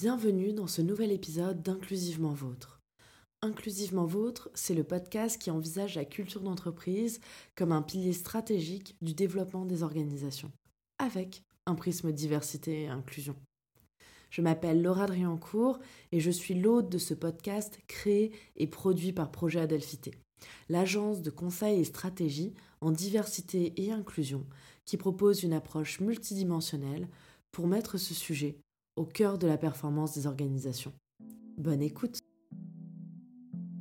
Bienvenue dans ce nouvel épisode d'Inclusivement Vôtre. Inclusivement Vôtre, c'est le podcast qui envisage la culture d'entreprise comme un pilier stratégique du développement des organisations, avec un prisme diversité et inclusion. Je m'appelle Laura Driancourt et je suis l'hôte de ce podcast créé et produit par Projet Adelphité, l'agence de conseil et stratégie en diversité et inclusion qui propose une approche multidimensionnelle pour mettre ce sujet au cœur de la performance des organisations. Bonne écoute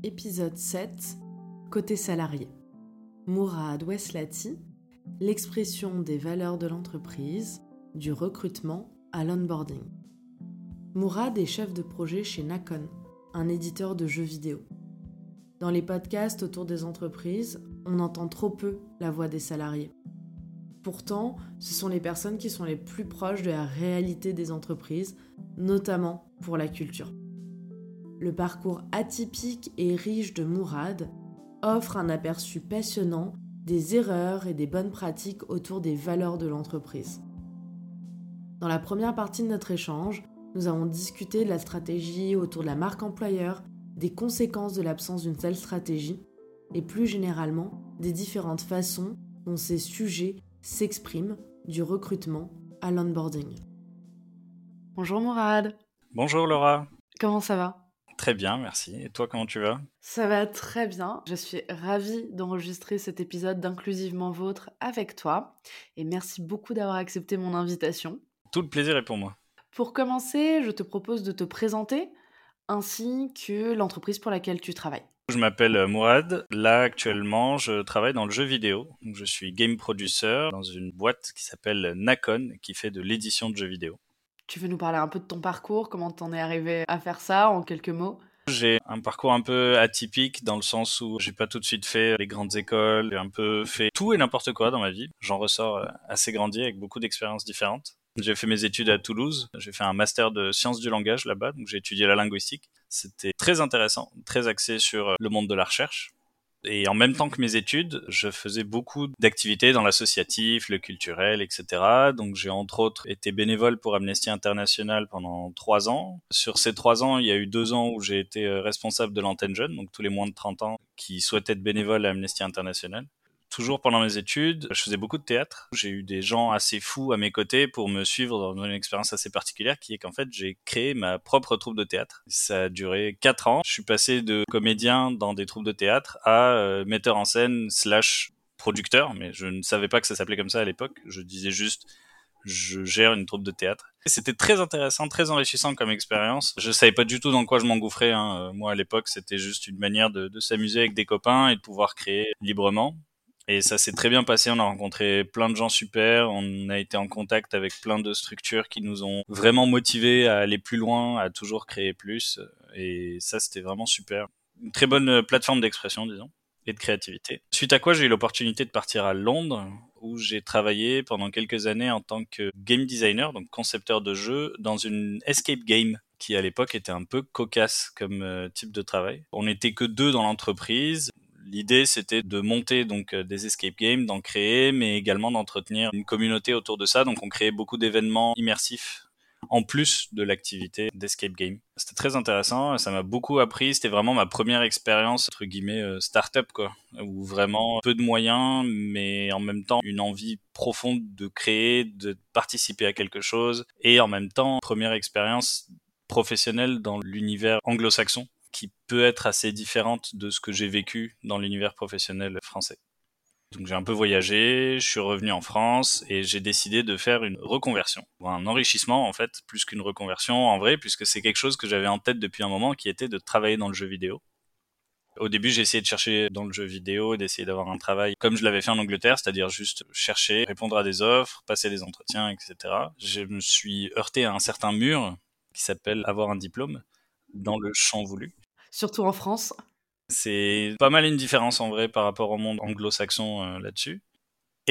Épisode 7 Côté salarié. Mourad Weslati, l'expression des valeurs de l'entreprise, du recrutement à l'onboarding. Mourad est chef de projet chez Nacon, un éditeur de jeux vidéo. Dans les podcasts autour des entreprises, on entend trop peu la voix des salariés. Pourtant, ce sont les personnes qui sont les plus proches de la réalité des entreprises, notamment pour la culture. Le parcours atypique et riche de Mourad offre un aperçu passionnant des erreurs et des bonnes pratiques autour des valeurs de l'entreprise. Dans la première partie de notre échange, nous avons discuté de la stratégie autour de la marque employeur, des conséquences de l'absence d'une telle stratégie et plus généralement des différentes façons dont ces sujets s'expriment du recrutement à l'onboarding. Bonjour Mourad. Bonjour Laura. Comment ça va? Très bien, merci. Et toi, comment tu vas? Ça va très bien. Je suis ravie d'enregistrer cet épisode d'Inclusivement Vôtre avec toi. Et merci beaucoup d'avoir accepté mon invitation. Tout le plaisir est pour moi. Pour commencer, je te propose de te présenter ainsi que l'entreprise pour laquelle tu travailles. Je m'appelle euh, Mourad. Là, actuellement, je travaille dans le jeu vidéo. Je suis game producer dans une boîte qui s'appelle Nacon, qui fait de l'édition de jeux vidéo. Tu veux nous parler un peu de ton parcours, comment t'en es arrivé à faire ça en quelques mots? J'ai un parcours un peu atypique dans le sens où j'ai pas tout de suite fait les grandes écoles, j'ai un peu fait tout et n'importe quoi dans ma vie. J'en ressors euh, assez grandi avec beaucoup d'expériences différentes. J'ai fait mes études à Toulouse. J'ai fait un master de sciences du langage là-bas, donc j'ai étudié la linguistique. C'était très intéressant, très axé sur euh, le monde de la recherche. Et en même temps que mes études, je faisais beaucoup d'activités dans l'associatif, le culturel, etc. Donc j'ai entre autres été bénévole pour Amnesty International pendant trois ans. Sur ces trois ans, il y a eu deux ans où j'ai été euh, responsable de l'antenne jeune, donc tous les moins de 30 ans qui souhaitaient être bénévoles à Amnesty International toujours pendant mes études, je faisais beaucoup de théâtre. J'ai eu des gens assez fous à mes côtés pour me suivre dans une expérience assez particulière qui est qu'en fait, j'ai créé ma propre troupe de théâtre. Ça a duré quatre ans. Je suis passé de comédien dans des troupes de théâtre à euh, metteur en scène slash producteur, mais je ne savais pas que ça s'appelait comme ça à l'époque. Je disais juste je gère une troupe de théâtre. C'était très intéressant, très enrichissant comme expérience. Je savais pas du tout dans quoi je m'engouffrais. Hein. Moi, à l'époque, c'était juste une manière de s'amuser avec des copains et de pouvoir créer librement. Et ça s'est très bien passé. On a rencontré plein de gens super. On a été en contact avec plein de structures qui nous ont vraiment motivés à aller plus loin, à toujours créer plus. Et ça, c'était vraiment super. Une très bonne plateforme d'expression, disons, et de créativité. Suite à quoi, j'ai eu l'opportunité de partir à Londres, où j'ai travaillé pendant quelques années en tant que game designer, donc concepteur de jeux, dans une escape game qui à l'époque était un peu cocasse comme euh, type de travail. On n'était que deux dans l'entreprise. L'idée, c'était de monter donc euh, des escape games, d'en créer, mais également d'entretenir une communauté autour de ça. Donc, on créait beaucoup d'événements immersifs en plus de l'activité d'escape game. C'était très intéressant, ça m'a beaucoup appris. C'était vraiment ma première expérience entre guillemets euh, start-up quoi, où vraiment peu de moyens, mais en même temps une envie profonde de créer, de participer à quelque chose, et en même temps première expérience professionnelle dans l'univers anglo-saxon qui peut être assez différente de ce que j'ai vécu dans l'univers professionnel français. Donc j'ai un peu voyagé, je suis revenu en France et j'ai décidé de faire une reconversion, un enrichissement en fait, plus qu'une reconversion en vrai, puisque c'est quelque chose que j'avais en tête depuis un moment qui était de travailler dans le jeu vidéo. Au début, j'ai essayé de chercher dans le jeu vidéo, d'essayer d'avoir un travail comme je l'avais fait en Angleterre, c'est-à-dire juste chercher, répondre à des offres, passer des entretiens, etc. Je me suis heurté à un certain mur qui s'appelle avoir un diplôme dans le champ voulu. Surtout en France. C'est pas mal une différence en vrai par rapport au monde anglo-saxon euh, là-dessus.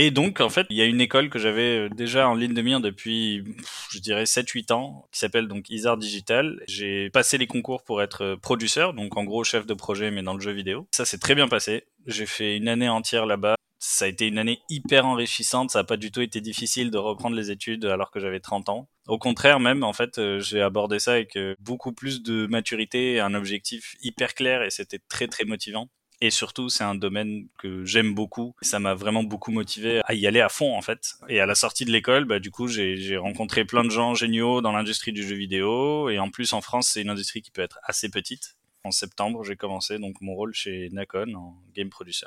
Et donc, en fait, il y a une école que j'avais euh, déjà en ligne de mire depuis, je dirais, 7-8 ans, qui s'appelle donc Isar Digital. J'ai passé les concours pour être euh, producteur, donc en gros chef de projet, mais dans le jeu vidéo. Ça s'est très bien passé. J'ai fait une année entière là-bas. Ça a été une année hyper enrichissante. Ça n'a pas du tout été difficile de reprendre les études alors que j'avais 30 ans. Au contraire, même, en fait, euh, j'ai abordé ça avec euh, beaucoup plus de maturité un objectif hyper clair et c'était très, très motivant. Et surtout, c'est un domaine que j'aime beaucoup. Ça m'a vraiment beaucoup motivé à y aller à fond, en fait. Et à la sortie de l'école, bah, du coup, j'ai rencontré plein de gens géniaux dans l'industrie du jeu vidéo. Et en plus, en France, c'est une industrie qui peut être assez petite. En septembre, j'ai commencé donc mon rôle chez Nacon en game producer.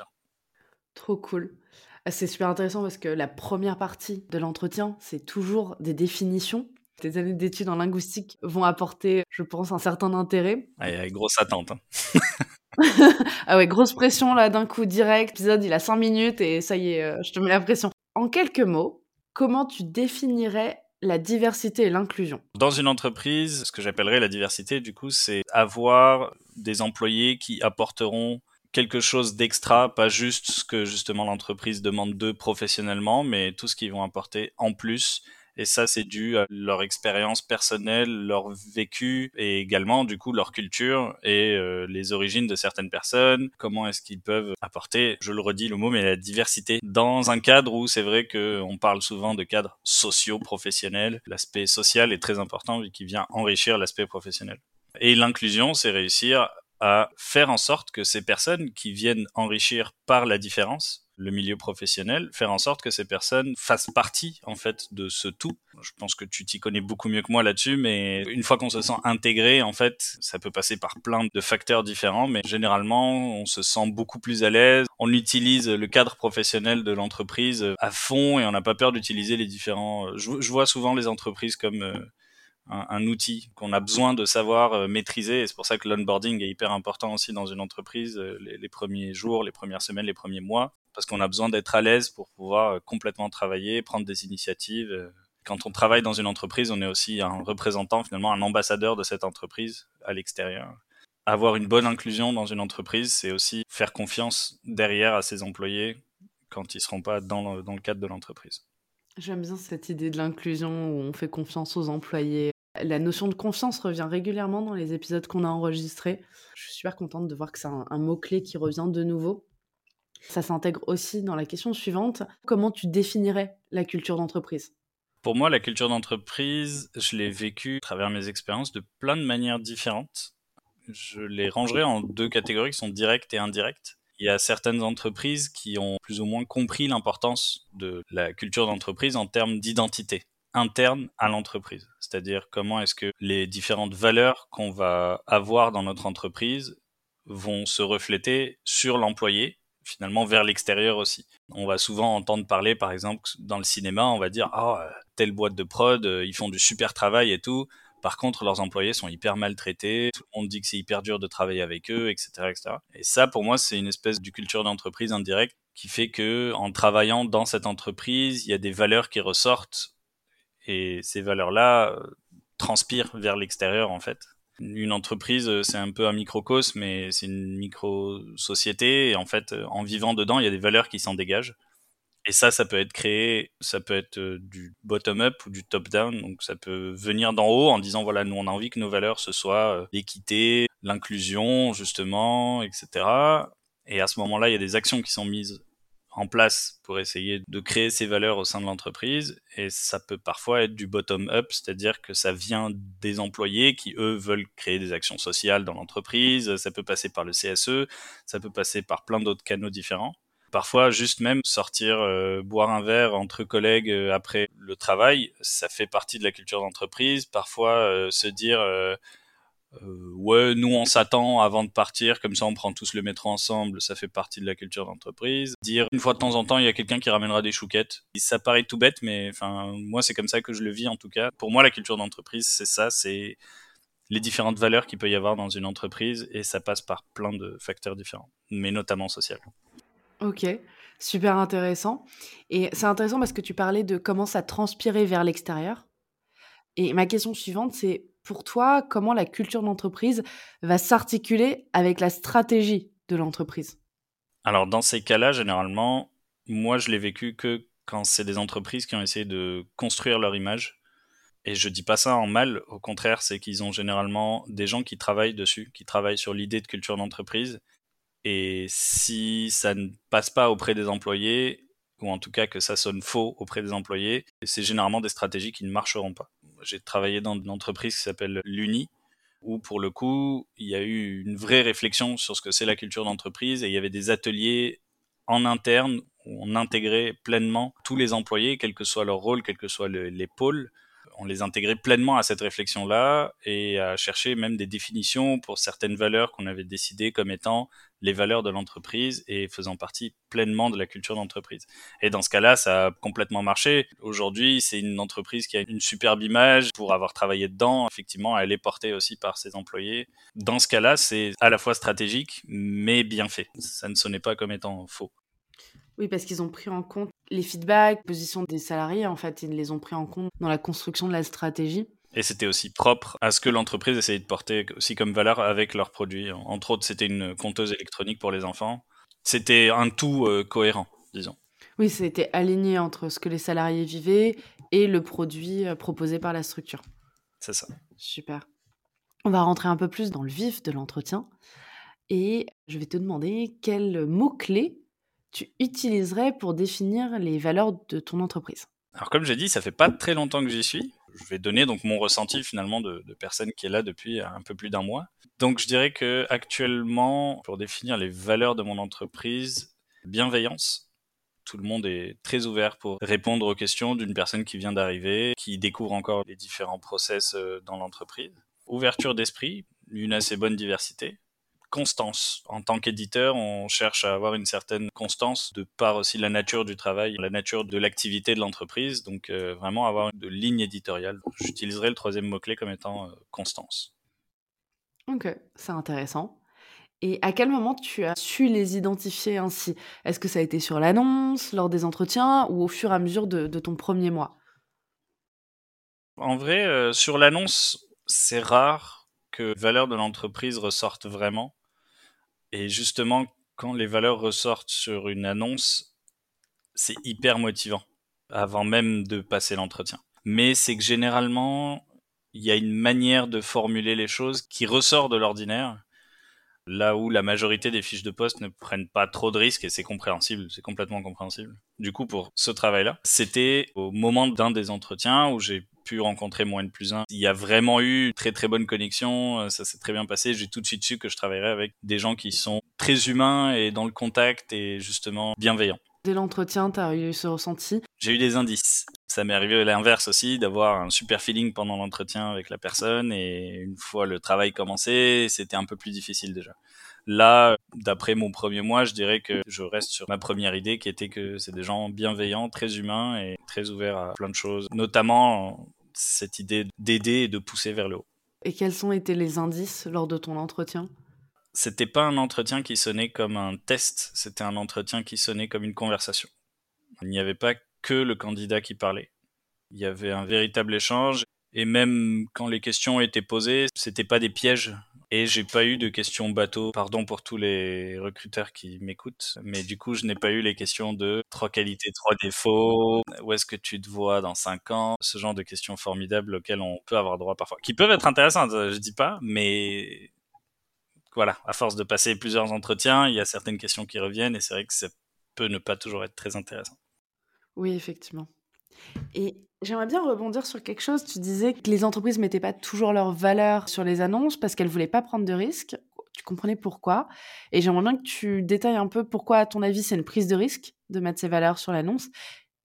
Trop cool. Ah, c'est super intéressant parce que la première partie de l'entretien, c'est toujours des définitions. Tes années d'études en linguistique vont apporter, je pense, un certain intérêt. Ah, il y a une grosse attente. Hein. ah ouais, grosse pression là d'un coup direct. L'épisode il a 5 minutes et ça y est, euh, je te mets la pression. En quelques mots, comment tu définirais la diversité et l'inclusion? Dans une entreprise, ce que j'appellerais la diversité, du coup, c'est avoir des employés qui apporteront quelque chose d'extra, pas juste ce que justement l'entreprise demande d'eux professionnellement, mais tout ce qu'ils vont apporter en plus et ça, c'est dû à leur expérience personnelle, leur vécu et également, du coup, leur culture et euh, les origines de certaines personnes. Comment est-ce qu'ils peuvent apporter, je le redis le mot, mais la diversité dans un cadre où c'est vrai qu'on parle souvent de cadres sociaux, professionnels. L'aspect social est très important vu qu'il vient enrichir l'aspect professionnel. Et l'inclusion, c'est réussir à faire en sorte que ces personnes qui viennent enrichir par la différence le milieu professionnel, faire en sorte que ces personnes fassent partie en fait de ce tout. Je pense que tu t'y connais beaucoup mieux que moi là-dessus, mais une fois qu'on se sent intégré, en fait, ça peut passer par plein de facteurs différents, mais généralement, on se sent beaucoup plus à l'aise. On utilise le cadre professionnel de l'entreprise à fond et on n'a pas peur d'utiliser les différents. Je, vois souvent les entreprises comme un, outil qu'on a besoin de savoir euh, maîtriser. Et c'est pour ça que l'onboarding est hyper important aussi dans une entreprise, euh, les, premiers jours, les premières semaines, les premiers mois, parce qu'on a besoin d'être à l'aise pour pouvoir euh, complètement travailler, prendre des initiatives. Quand on travaille dans une entreprise, on est aussi un représentant, finalement, un ambassadeur de cette entreprise à l'extérieur. Avoir une bonne inclusion dans une entreprise, c'est aussi faire confiance derrière à ses employés quand ils seront pas dans le cadre de l'entreprise. J'aime bien cette idée de l'inclusion où on fait confiance aux employés. La notion de confiance revient régulièrement dans les épisodes qu'on a enregistrés. Je suis super contente de voir que c'est un, mot-clé qui revient de nouveau. Ça s'intègre aussi dans la question suivante. Comment tu définirais la culture d'entreprise? Pour moi, la culture d'entreprise, je l'ai vécue à travers mes expériences de plein de manières différentes. Je les rangerais en deux catégories qui sont directes et indirectes il y a certaines entreprises qui ont plus ou moins compris l'importance de la culture d'entreprise en termes d'identité interne à l'entreprise. C'est-à-dire comment est-ce que les différentes valeurs qu'on va avoir dans notre entreprise vont se refléter sur l'employé, finalement vers l'extérieur aussi. On va souvent entendre parler, par exemple, dans le cinéma, on va dire, ah, telle boîte de prod, euh, ils font du super travail et tout. Par contre, leurs employés sont hyper maltraités, tout le monde dit que c'est hyper dur de travailler avec eux, etc., etc. Et ça, pour moi, c'est une espèce de culture d'entreprise indirecte qui fait que, en travaillant dans cette entreprise, il y a des valeurs qui ressortent et ces valeurs-là euh, transpirent vers l'extérieur, en fait. Une entreprise, euh, c'est un peu un microcosme, mais c'est une micro-société. Et en fait, euh, en vivant dedans, il y a des valeurs qui s'en dégagent. Et ça, ça peut être créé, ça peut être du bottom-up ou du top-down. Donc ça peut venir d'en haut en disant, voilà, nous on a envie que nos valeurs, ce soit l'équité, l'inclusion, justement, etc. Et à ce moment-là, il y a des actions qui sont mises en place pour essayer de créer ces valeurs au sein de l'entreprise. Et ça peut parfois être du bottom-up, c'est-à-dire que ça vient des employés qui, eux, veulent créer des actions sociales dans l'entreprise. Ça peut passer par le CSE, ça peut passer par plein d'autres canaux différents. Parfois, juste même sortir, euh, boire un verre entre collègues euh, après le travail, ça fait partie de la culture d'entreprise. Parfois, euh, se dire ouais, nous on s'attend avant de partir, comme ça on prend tous le métro ensemble, ça fait partie de la culture d'entreprise. Dire une fois de temps en temps, il y a quelqu'un qui ramènera des chouquettes. Ça paraît tout bête, mais enfin moi c'est comme ça que je le vis en tout cas. Pour moi, la culture d'entreprise, c'est ça, c'est les différentes valeurs qu'il peut y avoir dans une entreprise et ça passe par plein de facteurs différents, mais notamment social. Ok, super intéressant. Et c'est intéressant parce que tu parlais de comment ça transpirait vers l'extérieur. Et ma question suivante, c'est pour toi, comment la culture d'entreprise va s'articuler avec la stratégie de l'entreprise? Alors dans ces cas-là, généralement, moi je l'ai vécu que quand c'est des entreprises qui ont essayé de construire leur image. Et je dis pas ça en mal, au contraire, c'est qu'ils ont généralement des gens qui travaillent dessus, qui travaillent sur l'idée de culture d'entreprise Et si ça ne passe pas auprès des employés, ou en tout cas que ça sonne faux auprès des employés, c'est généralement des stratégies qui ne marcheront pas. J'ai travaillé dans une entreprise qui s'appelle l'Uni, où pour le coup, il y a eu une vraie réflexion sur ce que c'est la culture d'entreprise et il y avait des ateliers en interne où on intégrait pleinement tous les employés, quel que soit leur rôle, quel que soit les pôles, on les intégrait pleinement à cette réflexion-là et à chercher même des définitions pour certaines valeurs qu'on avait décidées comme étant les valeurs de l'entreprise et faisant partie pleinement de la culture d'entreprise. Et dans ce cas-là, ça a complètement marché. Aujourd'hui, c'est une entreprise qui a une superbe image pour avoir travaillé dedans. Effectivement, elle est portée aussi par ses employés. Dans ce cas-là, c'est à la fois stratégique, mais bien fait. Ça ne sonnait pas comme étant faux. Oui, parce qu'ils ont pris en compte les feedbacks, position des salariés, en fait, ils les ont pris en compte dans la construction de la stratégie. Et c'était aussi propre à ce que l'entreprise essayait de porter aussi comme valeur avec leurs produits. Entre autres, c'était une compteuse électronique pour les enfants. C'était un tout euh, cohérent, disons. Oui, c'était aligné entre ce que les salariés vivaient et le produit euh, proposé par la structure. C'est ça. Super. On va rentrer un peu plus dans le vif de l'entretien. Et je vais te demander quels mots-clés tu utiliserais pour définir les valeurs de ton entreprise? Alors comme j'ai dit, ça fait pas très longtemps que j'y suis. Je vais donner donc mon ressenti finalement de, personne qui est là depuis un peu plus d'un mois. Donc je dirais que actuellement, pour définir les valeurs de mon entreprise, bienveillance. Tout le monde est très ouvert pour répondre aux questions d'une personne qui vient d'arriver, qui découvre encore les différents process euh, dans l'entreprise. Ouverture d'esprit, une assez bonne diversité constance. En tant qu'éditeur, on cherche à avoir une certaine constance de par aussi la nature du travail, la nature de l'activité de l'entreprise. Donc euh, vraiment avoir de ligne éditoriale. J'utiliserai le troisième mot-clé comme étant euh, constance. Ok, c'est intéressant. Et à quel moment tu as su les identifier ainsi? Est-ce que ça a été sur l'annonce, lors des entretiens ou au fur et à mesure de, ton premier mois? En vrai, euh, sur l'annonce, c'est rare que valeur de l'entreprise ressorte vraiment. Et justement, quand les valeurs ressortent sur une annonce, c'est hyper motivant avant même de passer l'entretien. Mais c'est que généralement, il y a une manière de formuler les choses qui ressort de l'ordinaire, là où la majorité des fiches de poste ne prennent pas trop de risques et c'est compréhensible, c'est complètement compréhensible. Du coup, pour ce travail-là, c'était au moment d'un des entretiens où j'ai pu rencontrer mon N plus 1. Il y a vraiment eu très très bonne connexion, euh, ça s'est très bien passé. J'ai tout de suite su que je travaillerais avec des gens qui sont très humains et dans le contact et justement bienveillants. Dès l'entretien, tu as eu ce ressenti? J'ai eu des indices. Ça m'est arrivé à l'inverse aussi, d'avoir un super feeling pendant l'entretien avec la personne et une fois le travail commencé, c'était un peu plus difficile déjà. Là, d'après mon premier mois, je dirais que je reste sur ma première idée qui était que c'est des gens bienveillants, très humains et très ouverts à plein de choses, notamment cette idée d'aider et de pousser vers le haut. Et quels sont été les indices lors de ton entretien? C'était pas un entretien qui sonnait comme un test, c'était un entretien qui sonnait comme une conversation. Il n'y avait pas que le candidat qui parlait. Il y avait un véritable échange et même quand les questions étaient posées, c'était pas des pièges et j'ai pas eu de questions bateau. Pardon pour tous les recruteurs qui m'écoutent. Mais du coup, je n'ai pas eu les questions de trois qualités, trois défauts. Où est-ce que tu te vois dans cinq ans? Ce genre de questions formidables auxquelles on peut avoir droit parfois. Qui peuvent être intéressantes, je dis pas, mais voilà. À force de passer plusieurs entretiens, il y a certaines questions qui reviennent et c'est vrai que ça peut ne pas toujours être très intéressant. Oui, effectivement. Et j'aimerais bien rebondir sur quelque chose. Tu disais que les entreprises mettaient pas toujours leur valeur sur les annonces parce qu'elles voulaient pas prendre de risques. Tu comprenais pourquoi. Et j'aimerais bien que tu détailles un peu pourquoi, à ton avis, c'est une prise de risque de mettre ces valeurs sur l'annonce.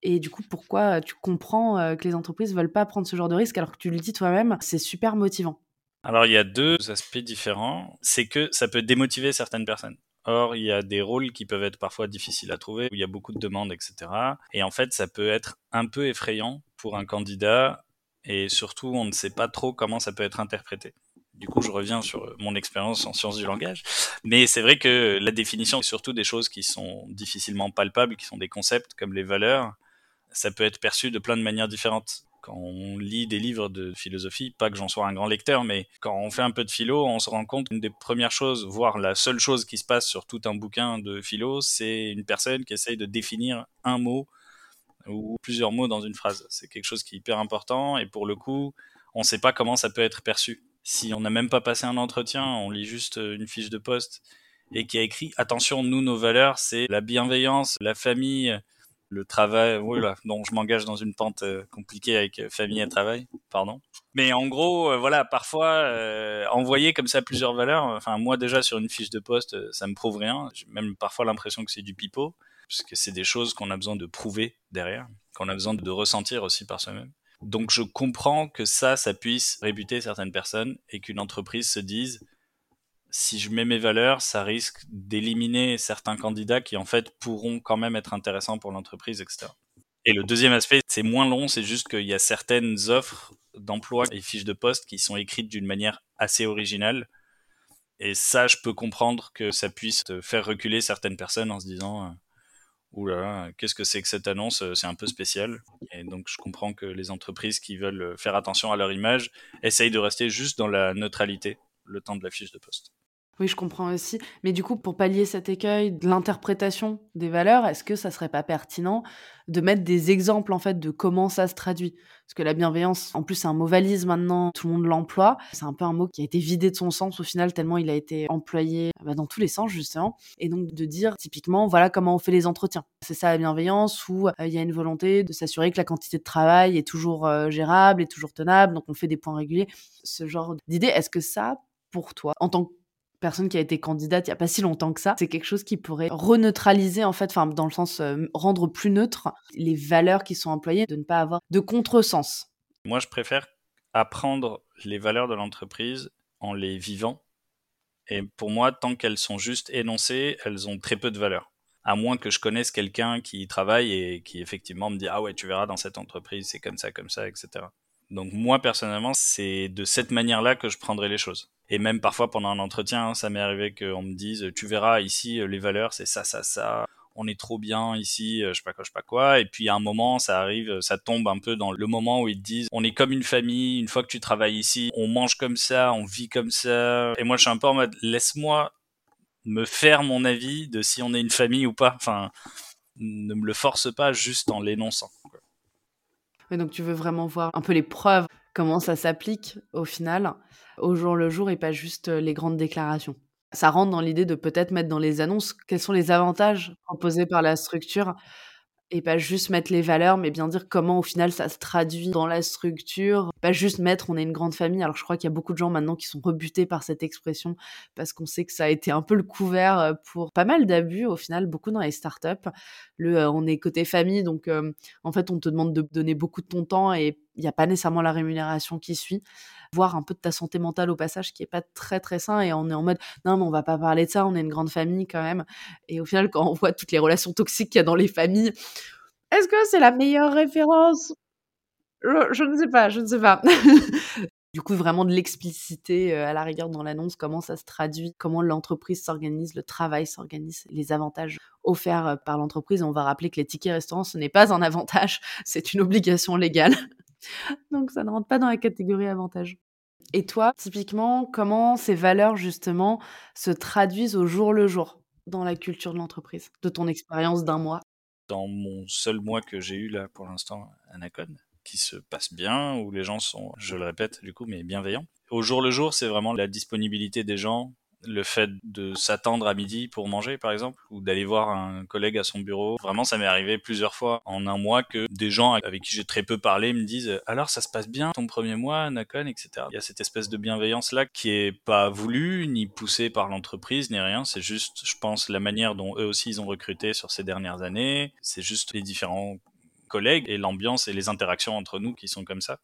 Et du coup, pourquoi tu comprends euh, que les entreprises veulent pas prendre ce genre de risque alors que tu le dis toi-même, c'est super motivant. Alors, il y a deux aspects différents. C'est que ça peut démotiver certaines personnes. Or, il y a des rôles qui peuvent être parfois difficiles à trouver, où il y a beaucoup de demandes, etc. Et en fait, ça peut être un peu effrayant pour un candidat, et surtout, on ne sait pas trop comment ça peut être interprété. Du coup, je reviens sur mon expérience en sciences du langage. Mais c'est vrai que la définition, surtout des choses qui sont difficilement palpables, qui sont des concepts comme les valeurs, ça peut être perçu de plein de manières différentes quand on lit des livres de philosophie, pas que j'en sois un grand lecteur, mais quand on fait un peu de philo, on se rend compte qu'une des premières choses, voire la seule chose qui se passe sur tout un bouquin de philo, c'est une personne qui essaye de définir un mot ou plusieurs mots dans une phrase. C'est quelque chose qui est hyper important et pour le coup, on ne sait pas comment ça peut être perçu. Si on n'a même pas passé un entretien, on lit juste une fiche de poste et qui a écrit attention, nous nos valeurs, c'est la bienveillance, la famille, le travail. Voilà, donc je m'engage dans une pente euh, compliquée avec euh, famille et travail, pardon. Mais en gros, euh, voilà, parfois envoyer comme ça plusieurs valeurs. Enfin, moi déjà sur une fiche de poste, ça me prouve rien. J'ai même parfois l'impression que c'est du pipeau, parce que c'est des choses qu'on a besoin de prouver derrière, qu'on a besoin de ressentir aussi par soi-même. Donc je comprends que ça, ça puisse rébuter certaines personnes et qu'une entreprise se dise si je mets mes valeurs, ça risque d'éliminer certains candidats qui en fait pourront quand même être intéressants pour l'entreprise, etc. Et le deuxième aspect, c'est moins long, c'est juste qu'il y a certaines offres d'emploi et fiches de poste qui sont écrites d'une manière assez originale. Et ça, je peux comprendre que ça puisse faire reculer certaines personnes en se disant euh, Oula, qu'est-ce que c'est que cette annonce C'est un peu spécial. Et donc, je comprends que les entreprises qui veulent faire attention à leur image essayent de rester juste dans la neutralité le temps de la fiche de poste. Oui, je comprends aussi. Mais du coup, pour pallier cet écueil de l'interprétation des valeurs, est-ce que ça serait pas pertinent de mettre des exemples en fait de comment ça se traduit? Parce que la bienveillance, en plus, c'est un mot valise maintenant, tout le monde l'emploie. C'est un peu un mot qui a été vidé de son sens au final tellement il a été employé bah, dans tous les sens justement. Et donc de dire typiquement, voilà comment on fait les entretiens. C'est ça la bienveillance où euh, il y a une volonté de s'assurer que la quantité de travail est toujours euh, gérable, est toujours tenable. Donc on fait des points réguliers. Ce genre d'idée, est-ce que ça, pour toi, en tant que personne qui a été candidate il y a pas si longtemps que ça, c'est quelque chose qui pourrait reneutraliser en fait, enfin dans le sens euh, rendre plus neutre les valeurs qui sont employées, de ne pas avoir de contresens. Moi, je préfère apprendre les valeurs de l'entreprise en les vivant. Et pour moi, tant qu'elles sont juste énoncées, elles ont très peu de valeur. À moins que je connaisse quelqu'un qui y travaille et qui effectivement me dit ah ouais tu verras dans cette entreprise c'est comme ça comme ça etc. Donc moi personnellement, c'est de cette manière-là que je prendrai les choses. Et même parfois pendant un entretien, hein, ça m'est arrivé qu'on me dise, tu verras ici, euh, les valeurs, c'est ça, ça, ça. On est trop bien ici, euh, je sais pas quoi, je sais pas quoi. Et puis à un moment, ça arrive, ça tombe un peu dans le moment où ils te disent, on est comme une famille. Une fois que tu travailles ici, on mange comme ça, on vit comme ça. Et moi, je suis un peu en mode, laisse-moi me faire mon avis de si on est une famille ou pas. Enfin, ne me le force pas juste en l'énonçant donc tu veux vraiment voir un peu les preuves, comment ça s'applique au final, au jour le jour et pas juste euh, les grandes déclarations. Ça rentre dans l'idée de peut-être mettre dans les annonces quels sont les avantages proposés par la structure et pas juste mettre les valeurs, mais bien dire comment au final ça se traduit dans la structure. Pas juste mettre on est une grande famille. Alors je crois qu'il y a beaucoup de gens maintenant qui sont rebutés par cette expression parce qu'on sait que ça a été un peu le couvert euh, pour pas mal d'abus au final, beaucoup dans les startups. Le euh, on est côté famille, donc euh, en fait on te demande de donner beaucoup de ton temps et il n'y a pas nécessairement la rémunération qui suit voir un peu de ta santé mentale au passage qui est pas très très sain et on est en mode non mais on va pas parler de ça on est une grande famille quand même. Et au final quand on voit toutes les relations toxiques qu'il y a dans les familles est-ce que c'est la meilleure référence? Je, ne sais pas je ne sais pas. Du coup vraiment de l'expliciter euh, à la rigueur dans l'annonce comment ça se traduit comment l'entreprise s'organise le travail s'organise les avantages offerts euh, par l'entreprise. On va rappeler que les tickets restaurants ce n'est pas un avantage c'est une obligation légale Donc ça ne rentre pas dans la catégorie avantage. Et toi, typiquement, comment ces valeurs justement se traduisent au jour le jour dans la culture de l'entreprise, de ton expérience d'un mois? Dans mon seul mois que j'ai eu là pour l'instant à Nacon, qui se passe bien, où les gens sont, je le répète du coup, mais bienveillants. Au jour le jour, c'est vraiment la disponibilité des gens, le fait de s'attendre à midi pour manger, par exemple, ou d'aller voir un collègue à son bureau. Vraiment, ça m'est arrivé plusieurs fois en un mois que des gens avec qui j'ai très peu parlé me disent alors ça se passe bien ton premier mois, Nacon, etc. Il y a cette espèce de bienveillance là qui est pas voulue ni poussée par l'entreprise ni rien. C'est juste, je pense, la manière dont eux aussi ils ont recruté sur ces dernières années. C'est juste les différents collègues et l'ambiance et les interactions entre nous qui sont comme ça.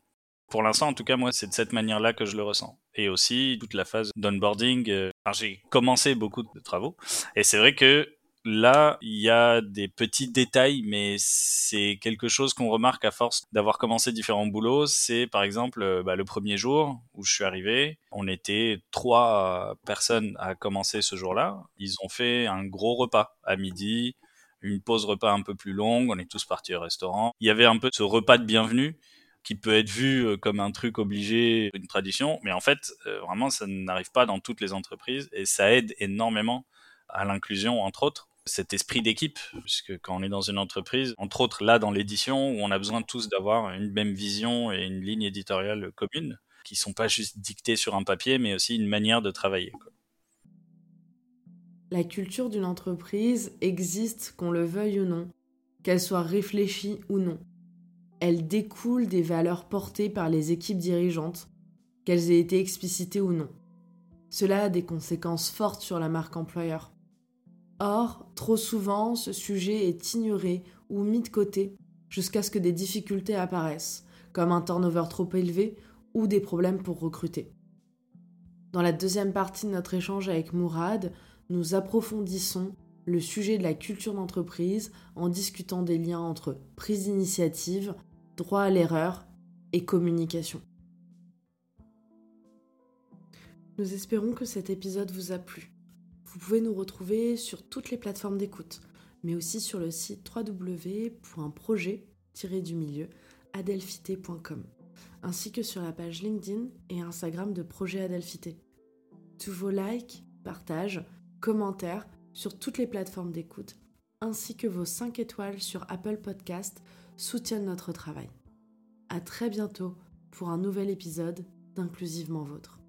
Pour l'instant, en tout cas, moi, c'est de cette manière-là que je le ressens. Et aussi, toute la phase d'onboarding, euh, j'ai commencé beaucoup de travaux. Et c'est vrai que là, il y a des petits détails, mais c'est quelque chose qu'on remarque à force d'avoir commencé différents boulots. C'est par exemple euh, bah, le premier jour où je suis arrivé, on était trois personnes à commencer ce jour-là. Ils ont fait un gros repas à midi, une pause repas un peu plus longue. On est tous partis au restaurant. Il y avait un peu ce repas de bienvenue qui peut être vu euh, comme un truc obligé, une tradition, mais en fait, euh, vraiment, ça n'arrive pas dans toutes les entreprises et ça aide énormément à l'inclusion, entre autres cet esprit d'équipe, puisque quand on est dans une entreprise, entre autres là dans l'édition, où on a besoin tous d'avoir une même vision et une ligne éditoriale commune, qui sont pas juste dictées sur un papier, mais aussi une manière de travailler. La culture d'une entreprise existe qu'on le veuille ou non, qu'elle soit réfléchie ou non. Elle découle des valeurs portées par les équipes dirigeantes, qu'elles aient été explicitées ou non. Cela a des conséquences fortes sur la marque employeur. Or, trop souvent, ce sujet est ignoré ou mis de côté jusqu'à ce que des difficultés apparaissent, comme un turnover trop élevé ou des problèmes pour recruter. Dans la deuxième partie de notre échange avec Mourad, nous approfondissons le sujet de la culture d'entreprise en discutant des liens entre prise d'initiative, droit à l'erreur et communication. Nous espérons que cet épisode vous a plu. Vous pouvez nous retrouver sur toutes les plateformes d'écoute, mais aussi sur le site www.projet-du-milieu adelphité.com, ainsi que sur la page LinkedIn et Instagram de Projet Adelphité. Tous vos likes, partages, commentaires sur toutes les plateformes d'écoute, ainsi que vos 5 étoiles sur Apple Podcast soutiennent notre travail. À très bientôt pour un nouvel épisode d'Inclusivement Vôtre.